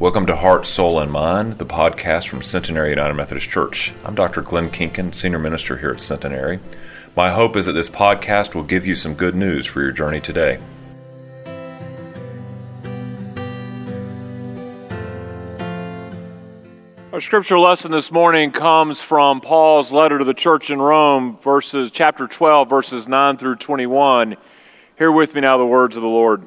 Welcome to Heart, Soul, and Mind, the podcast from Centenary United Methodist Church. I'm Dr. Glenn Kinken, Senior Minister here at Centenary. My hope is that this podcast will give you some good news for your journey today. Our scripture lesson this morning comes from Paul's letter to the church in Rome, verses chapter 12, verses 9 through 21. Hear with me now the words of the Lord.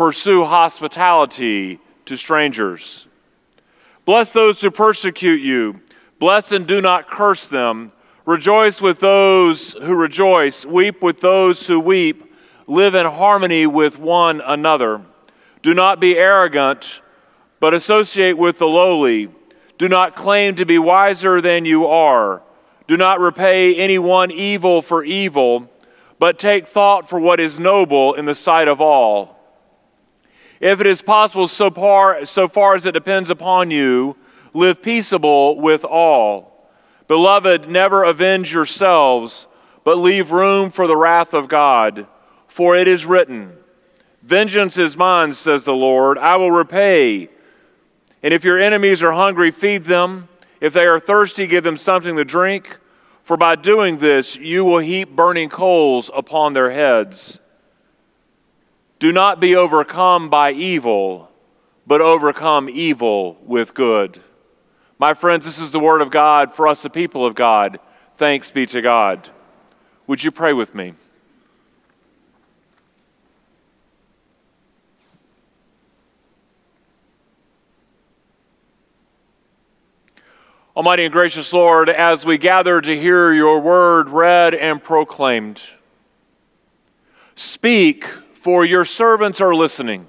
pursue hospitality to strangers. Bless those who persecute you. Bless and do not curse them. Rejoice with those who rejoice. Weep with those who weep. Live in harmony with one another. Do not be arrogant, but associate with the lowly. Do not claim to be wiser than you are. Do not repay anyone evil for evil, but take thought for what is noble in the sight of all. If it is possible, so far, so far as it depends upon you, live peaceable with all. Beloved, never avenge yourselves, but leave room for the wrath of God. For it is written, Vengeance is mine, says the Lord, I will repay. And if your enemies are hungry, feed them. If they are thirsty, give them something to drink. For by doing this, you will heap burning coals upon their heads. Do not be overcome by evil, but overcome evil with good. My friends, this is the word of God for us, the people of God. Thanks be to God. Would you pray with me? Almighty and gracious Lord, as we gather to hear your word read and proclaimed, speak for your servants are listening.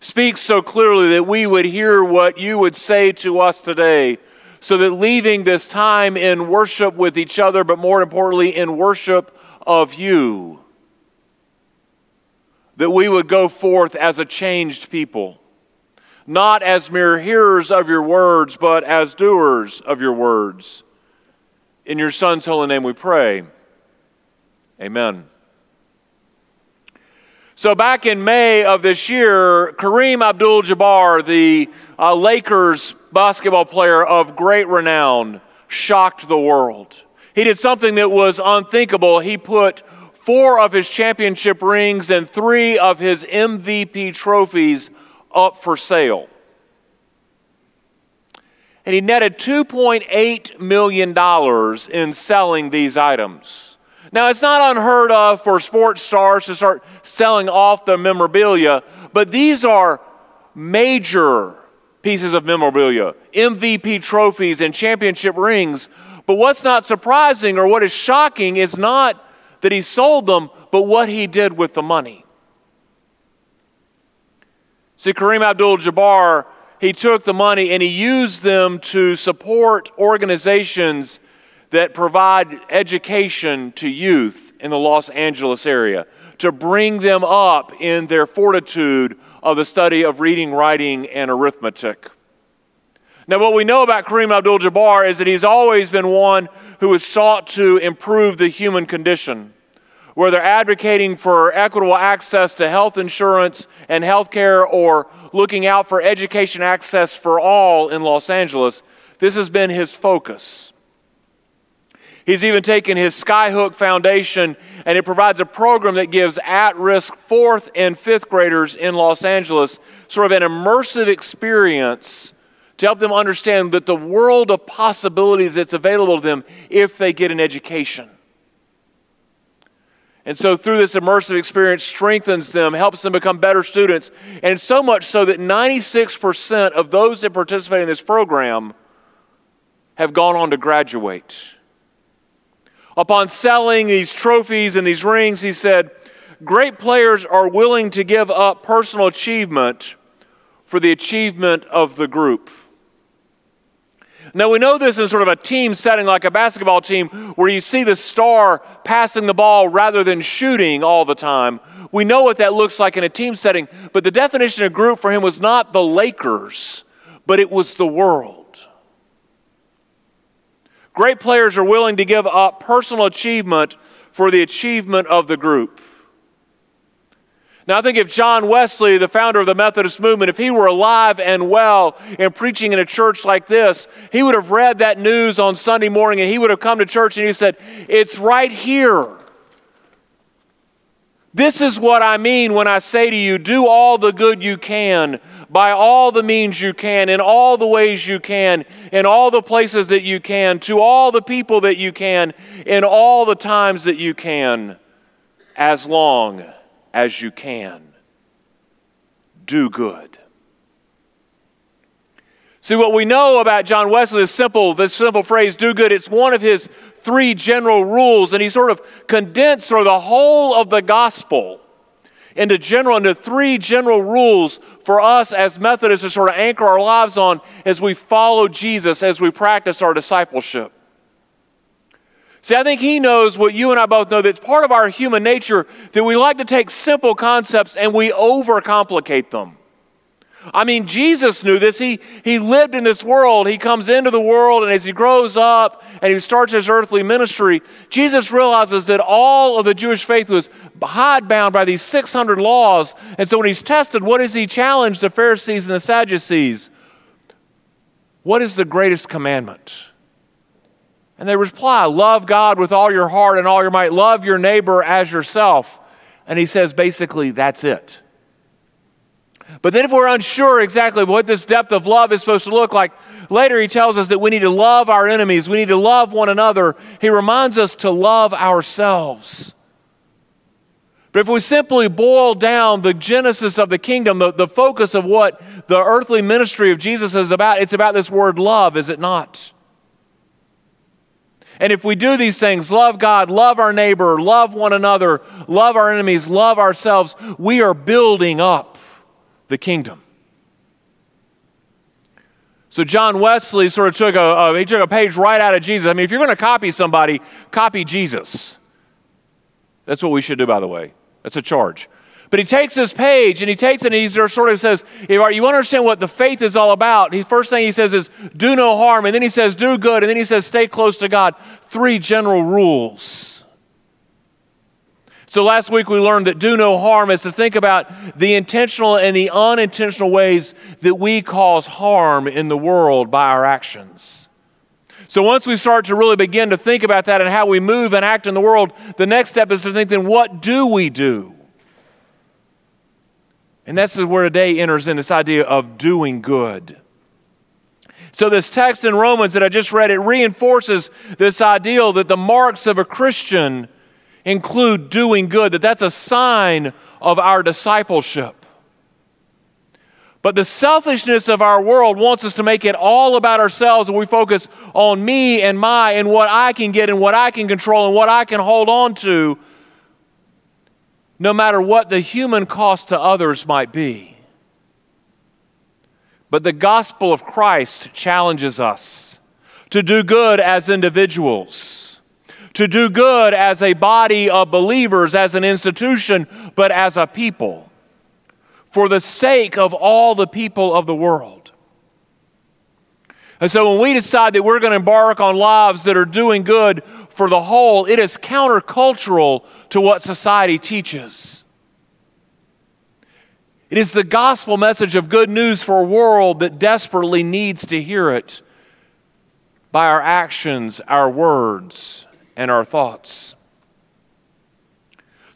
Speak so clearly that we would hear what you would say to us today, so that leaving this time in worship with each other, but more importantly, in worship of you, that we would go forth as a changed people, not as mere hearers of your words, but as doers of your words. In your Son's holy name we pray. Amen. So, back in May of this year, Kareem Abdul Jabbar, the uh, Lakers basketball player of great renown, shocked the world. He did something that was unthinkable. He put four of his championship rings and three of his MVP trophies up for sale. And he netted $2.8 million in selling these items. Now, it's not unheard of for sports stars to start selling off their memorabilia, but these are major pieces of memorabilia MVP trophies and championship rings. But what's not surprising or what is shocking is not that he sold them, but what he did with the money. See, Kareem Abdul Jabbar, he took the money and he used them to support organizations that provide education to youth in the Los Angeles area, to bring them up in their fortitude of the study of reading, writing, and arithmetic. Now, what we know about Kareem Abdul Jabbar is that he's always been one who has sought to improve the human condition, whether advocating for equitable access to health insurance and health care or looking out for education access for all in Los Angeles. This has been his focus. He's even taken his Skyhook Foundation and it provides a program that gives at risk fourth and fifth graders in Los Angeles sort of an immersive experience to help them understand that the world of possibilities that's available to them if they get an education. And so, through this immersive experience, strengthens them, helps them become better students, and so much so that 96% of those that participate in this program have gone on to graduate. Upon selling these trophies and these rings, he said, great players are willing to give up personal achievement for the achievement of the group. Now, we know this in sort of a team setting, like a basketball team, where you see the star passing the ball rather than shooting all the time. We know what that looks like in a team setting, but the definition of group for him was not the Lakers, but it was the world. Great players are willing to give up personal achievement for the achievement of the group. Now, I think if John Wesley, the founder of the Methodist movement, if he were alive and well and preaching in a church like this, he would have read that news on Sunday morning and he would have come to church and he said, It's right here. This is what I mean when I say to you, do all the good you can, by all the means you can, in all the ways you can, in all the places that you can, to all the people that you can, in all the times that you can, as long as you can. Do good. See, what we know about John Wesley is simple, this simple phrase, do good. It's one of his three general rules, and he sort of condensed of the whole of the gospel into general into three general rules for us as Methodists to sort of anchor our lives on as we follow Jesus, as we practice our discipleship. See, I think he knows what you and I both know that it's part of our human nature that we like to take simple concepts and we overcomplicate them. I mean, Jesus knew this. He, he lived in this world. He comes into the world, and as he grows up and he starts his earthly ministry, Jesus realizes that all of the Jewish faith was hidebound by these 600 laws. And so when he's tested, what does he challenge the Pharisees and the Sadducees? What is the greatest commandment? And they reply, Love God with all your heart and all your might. Love your neighbor as yourself. And he says, basically, that's it. But then, if we're unsure exactly what this depth of love is supposed to look like, later he tells us that we need to love our enemies, we need to love one another. He reminds us to love ourselves. But if we simply boil down the genesis of the kingdom, the, the focus of what the earthly ministry of Jesus is about, it's about this word love, is it not? And if we do these things, love God, love our neighbor, love one another, love our enemies, love ourselves, we are building up the kingdom. So John Wesley sort of took a, he took a page right out of Jesus. I mean, if you're going to copy somebody, copy Jesus. That's what we should do, by the way. That's a charge. But he takes this page and he takes it and he sort of says, you want to understand what the faith is all about. The first thing he says is, do no harm. And then he says, do good. And then he says, stay close to God. Three general rules. So last week we learned that do no harm is to think about the intentional and the unintentional ways that we cause harm in the world by our actions. So once we start to really begin to think about that and how we move and act in the world, the next step is to think then what do we do? And that's where today enters in this idea of doing good. So, this text in Romans that I just read, it reinforces this ideal that the marks of a Christian include doing good, that that's a sign of our discipleship. But the selfishness of our world wants us to make it all about ourselves, and we focus on me and my and what I can get and what I can control and what I can hold on to, no matter what the human cost to others might be. But the gospel of Christ challenges us to do good as individuals to do good as a body of believers, as an institution, but as a people, for the sake of all the people of the world. And so when we decide that we're going to embark on lives that are doing good for the whole, it is countercultural to what society teaches. It is the gospel message of good news for a world that desperately needs to hear it by our actions, our words, and our thoughts.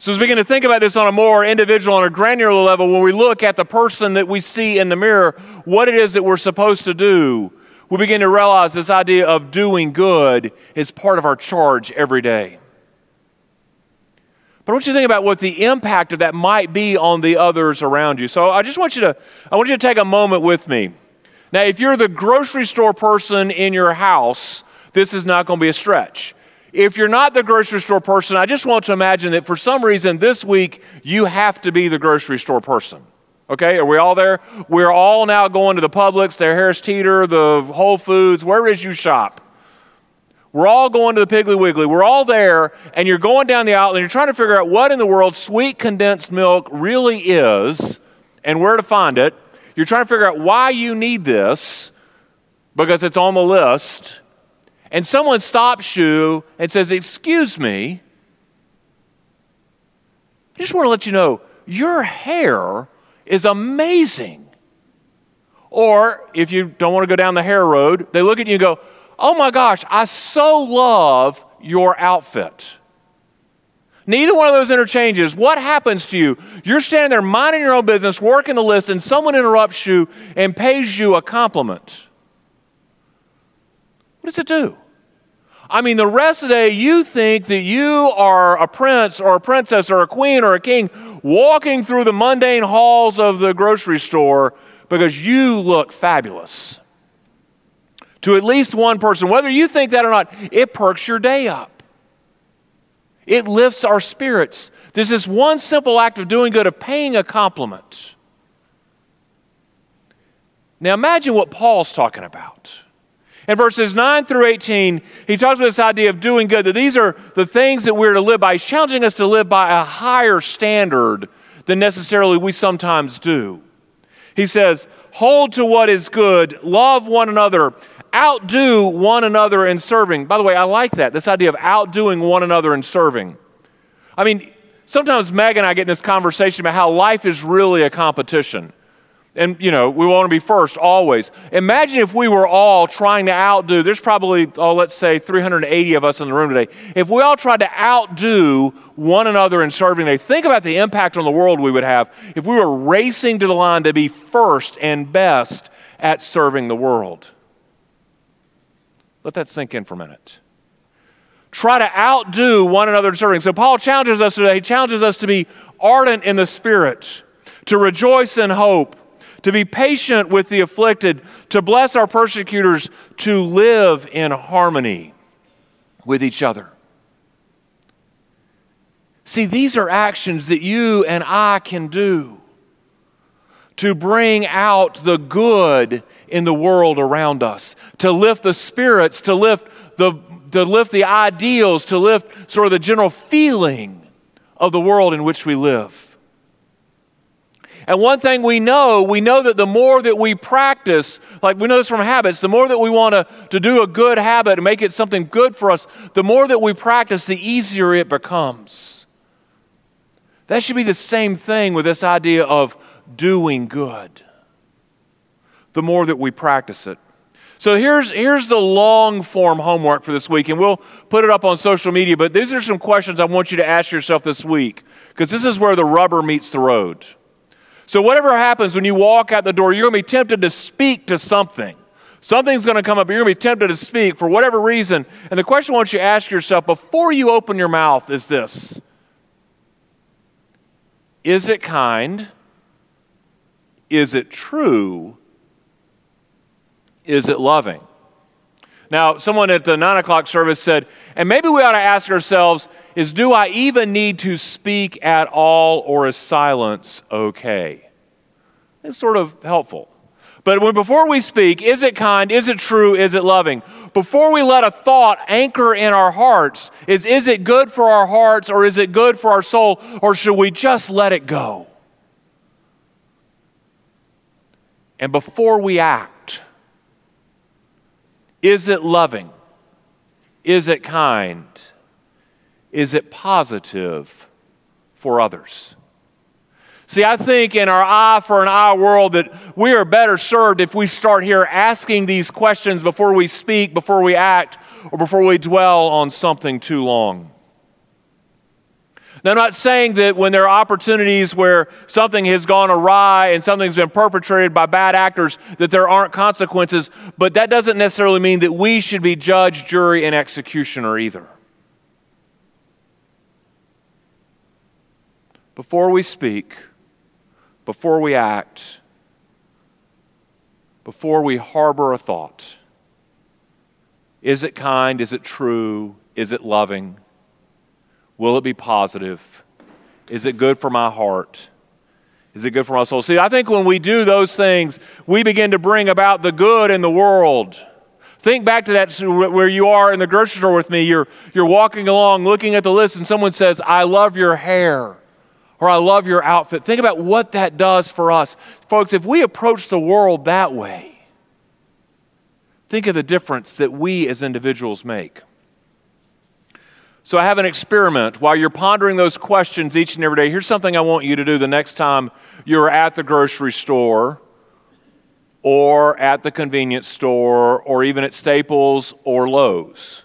So, as we begin to think about this on a more individual and a granular level, when we look at the person that we see in the mirror, what it is that we're supposed to do, we begin to realize this idea of doing good is part of our charge every day. But I want you to think about what the impact of that might be on the others around you. So I just want you to I want you to take a moment with me. Now, if you're the grocery store person in your house, this is not going to be a stretch. If you're not the grocery store person, I just want to imagine that for some reason this week you have to be the grocery store person. Okay, are we all there? We're all now going to the Publix, the Harris Teeter, the Whole Foods, where is you shop. We're all going to the Piggly Wiggly. We're all there, and you're going down the aisle and you're trying to figure out what in the world sweet condensed milk really is and where to find it. You're trying to figure out why you need this because it's on the list. And someone stops you and says, Excuse me. I just want to let you know your hair is amazing. Or if you don't want to go down the hair road, they look at you and go, Oh my gosh, I so love your outfit. Neither one of those interchanges. What happens to you? You're standing there minding your own business, working the list, and someone interrupts you and pays you a compliment. What does it do? I mean, the rest of the day, you think that you are a prince or a princess or a queen or a king walking through the mundane halls of the grocery store because you look fabulous. To at least one person, whether you think that or not, it perks your day up. It lifts our spirits. There's this one simple act of doing good, of paying a compliment. Now imagine what Paul's talking about. In verses 9 through 18, he talks about this idea of doing good, that these are the things that we're to live by. He's challenging us to live by a higher standard than necessarily we sometimes do. He says, Hold to what is good, love one another, outdo one another in serving. By the way, I like that, this idea of outdoing one another in serving. I mean, sometimes Meg and I get in this conversation about how life is really a competition and you know we want to be first always. Imagine if we were all trying to outdo there's probably oh let's say 380 of us in the room today. If we all tried to outdo one another in serving today think about the impact on the world we would have if we were racing to the line to be first and best at serving the world. Let that sink in for a minute. Try to outdo one another in serving. So paul challenges us today he challenges us to be ardent in the spirit to rejoice in hope to be patient with the afflicted, to bless our persecutors, to live in harmony with each other. See, these are actions that you and I can do to bring out the good in the world around us, to lift the spirits, to lift the, to lift the ideals, to lift sort of the general feeling of the world in which we live. And one thing we know, we know that the more that we practice, like we know this from habits, the more that we want to, to do a good habit and make it something good for us, the more that we practice, the easier it becomes. That should be the same thing with this idea of doing good. The more that we practice it. So here's, here's the long form homework for this week, and we'll put it up on social media. But these are some questions I want you to ask yourself this week, because this is where the rubber meets the road. So, whatever happens when you walk out the door, you're going to be tempted to speak to something. Something's going to come up. You're going to be tempted to speak for whatever reason. And the question I want you to ask yourself before you open your mouth is this Is it kind? Is it true? Is it loving? Now, someone at the nine o'clock service said, and maybe we ought to ask ourselves is do I even need to speak at all or is silence okay? It's sort of helpful. But when, before we speak, is it kind? Is it true? Is it loving? Before we let a thought anchor in our hearts, is is it good for our hearts or is it good for our soul or should we just let it go? And before we act, is it loving? Is it kind? Is it positive for others? See, I think in our eye for an eye world that we are better served if we start here asking these questions before we speak, before we act, or before we dwell on something too long. Now, I'm not saying that when there are opportunities where something has gone awry and something's been perpetrated by bad actors, that there aren't consequences, but that doesn't necessarily mean that we should be judge, jury, and executioner either. before we speak, before we act, before we harbor a thought. Is it kind? Is it true? Is it loving? Will it be positive? Is it good for my heart? Is it good for my soul? See, I think when we do those things, we begin to bring about the good in the world. Think back to that where you are in the grocery store with me. You're, you're walking along looking at the list, and someone says, I love your hair or I love your outfit. Think about what that does for us. Folks, if we approach the world that way, think of the difference that we as individuals make. So, I have an experiment. While you're pondering those questions each and every day, here's something I want you to do the next time you're at the grocery store or at the convenience store or even at Staples or Lowe's.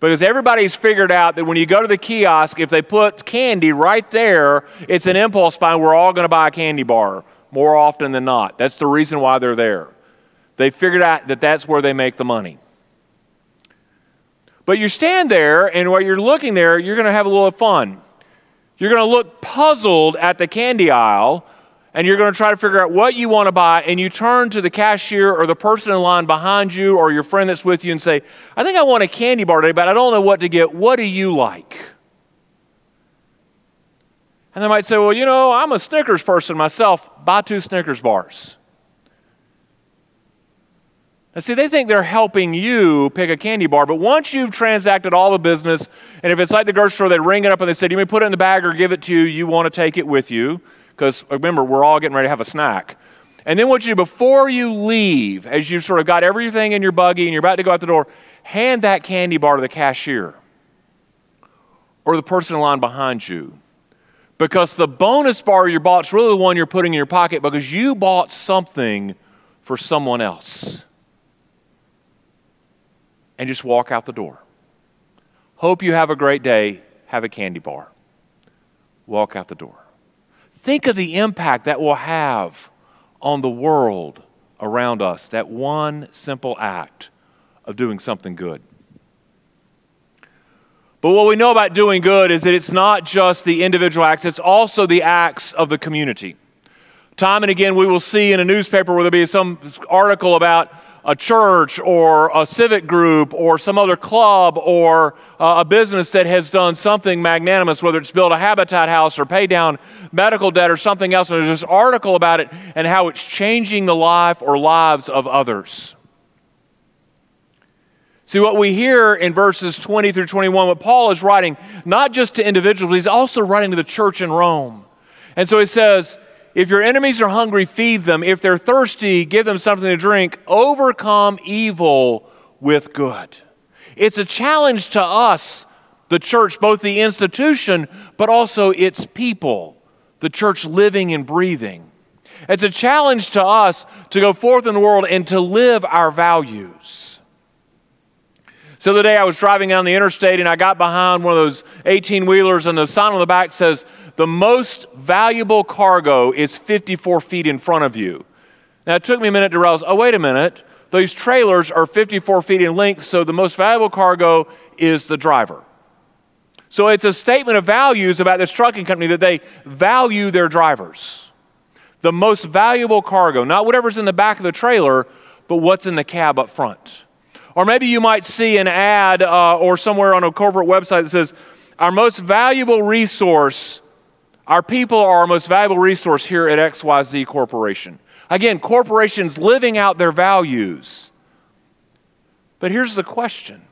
Because everybody's figured out that when you go to the kiosk, if they put candy right there, it's an impulse buy. We're all going to buy a candy bar more often than not. That's the reason why they're there. They figured out that that's where they make the money. But you stand there, and while you're looking there, you're going to have a little fun. You're going to look puzzled at the candy aisle, and you're going to try to figure out what you want to buy. And you turn to the cashier or the person in line behind you or your friend that's with you and say, I think I want a candy bar today, but I don't know what to get. What do you like? And they might say, Well, you know, I'm a Snickers person myself. Buy two Snickers bars. And see, they think they're helping you pick a candy bar, but once you've transacted all the business, and if it's like the grocery store, they ring it up and they say, You may put it in the bag or give it to you, you want to take it with you. Because remember, we're all getting ready to have a snack. And then what you do before you leave, as you've sort of got everything in your buggy and you're about to go out the door, hand that candy bar to the cashier or the person in line behind you. Because the bonus bar you bought is really the one you're putting in your pocket because you bought something for someone else and just walk out the door. Hope you have a great day. Have a candy bar. Walk out the door. Think of the impact that will have on the world around us, that one simple act of doing something good. But what we know about doing good is that it's not just the individual acts, it's also the acts of the community. Time and again, we will see in a newspaper where there'll be some article about a church or a civic group or some other club or uh, a business that has done something magnanimous, whether it's built a habitat house or pay down medical debt or something else. And there's this article about it and how it's changing the life or lives of others. See, what we hear in verses 20 through 21, what Paul is writing, not just to individuals, he's also writing to the church in Rome. And so he says, if your enemies are hungry, feed them. If they're thirsty, give them something to drink. Overcome evil with good. It's a challenge to us, the church, both the institution, but also its people, the church living and breathing. It's a challenge to us to go forth in the world and to live our values. So the day I was driving down the interstate and I got behind one of those 18 wheelers, and the sign on the back says, The most valuable cargo is 54 feet in front of you. Now it took me a minute to realize, oh, wait a minute. Those trailers are 54 feet in length, so the most valuable cargo is the driver. So it's a statement of values about this trucking company that they value their drivers. The most valuable cargo, not whatever's in the back of the trailer, but what's in the cab up front. Or maybe you might see an ad uh, or somewhere on a corporate website that says, Our most valuable resource, our people are our most valuable resource here at XYZ Corporation. Again, corporations living out their values. But here's the question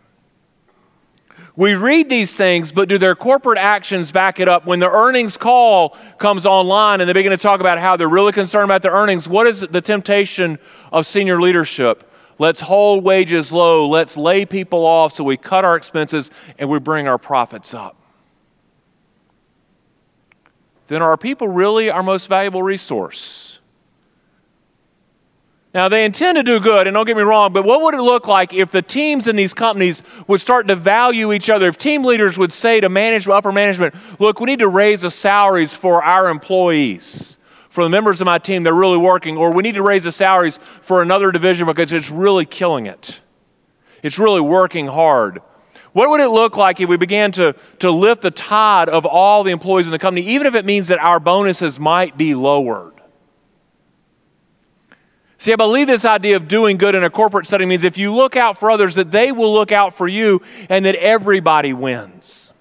we read these things, but do their corporate actions back it up? When the earnings call comes online and they begin to talk about how they're really concerned about their earnings, what is the temptation of senior leadership? Let's hold wages low. Let's lay people off so we cut our expenses and we bring our profits up. Then are people really our most valuable resource? Now, they intend to do good, and don't get me wrong, but what would it look like if the teams in these companies would start to value each other? If team leaders would say to management, upper management, look, we need to raise the salaries for our employees for the members of my team that are really working, or we need to raise the salaries for another division because it's really killing it. It's really working hard. What would it look like if we began to, to lift the tide of all the employees in the company, even if it means that our bonuses might be lowered? See, I believe this idea of doing good in a corporate setting means if you look out for others, that they will look out for you and that everybody wins.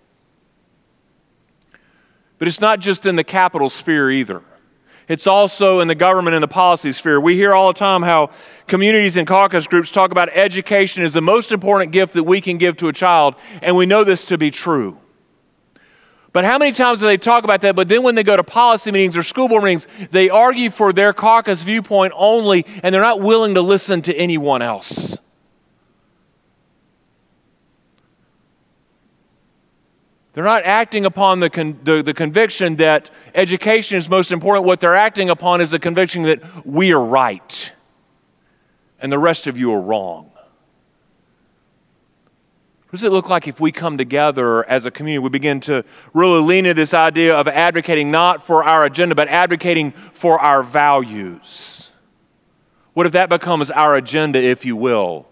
But it's not just in the capital sphere either. It's also in the government and the policy sphere. We hear all the time how communities and caucus groups talk about education is the most important gift that we can give to a child, and we know this to be true. But how many times do they talk about that? But then when they go to policy meetings or school board meetings, they argue for their caucus viewpoint only, and they're not willing to listen to anyone else. They're not acting upon the, con- the, the, conviction that education is most important. What they're acting upon is the conviction that we are right and the rest of you are wrong. What does it look like if we come together as a community? We begin to really lean into this idea of advocating not for our agenda, but advocating for our values. What if that becomes our agenda, if you will?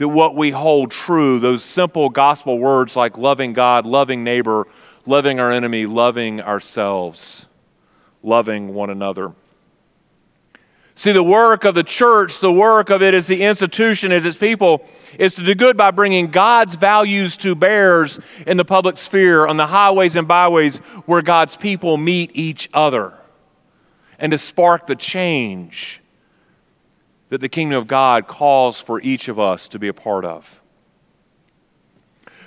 That what we hold true, those simple gospel words like loving God, loving neighbor, loving our enemy, loving ourselves, loving one another. See, the work of the church, the work of it as the institution, as its people, is to do good by bringing God's values to bears in the public sphere, on the highways and byways where God's people meet each other, and to spark the change that the kingdom of God calls for each of us to be a part of.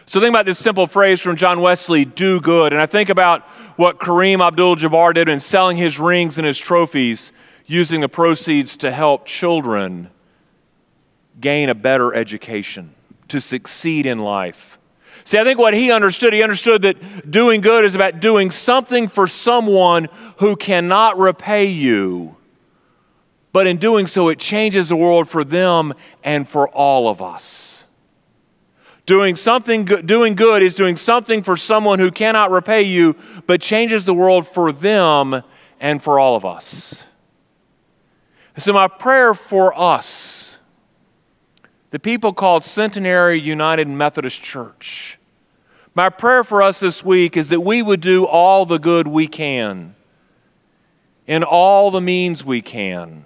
So think about this simple phrase from John Wesley, do good. And I think about what Kareem Abdul Jabbar did in selling his rings and his trophies using the proceeds to help children gain a better education, to succeed in life. See, I think what he understood, he understood that doing good is about doing something for someone who cannot repay you. But in doing so, it changes the world for them and for all of us. Doing something doing good is doing something for someone who cannot repay you, but changes the world for them and for all of us. So, my prayer for us, the people called Centenary United Methodist Church, my prayer for us this week is that we would do all the good we can, in all the means we can,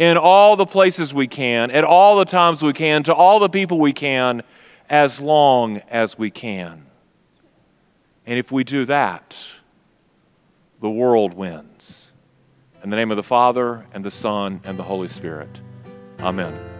in all the places we can, at all the times we can, to all the people we can, as long as we can. And if we do that, the world wins. In the name of the Father, and the Son, and the Holy Spirit. Amen.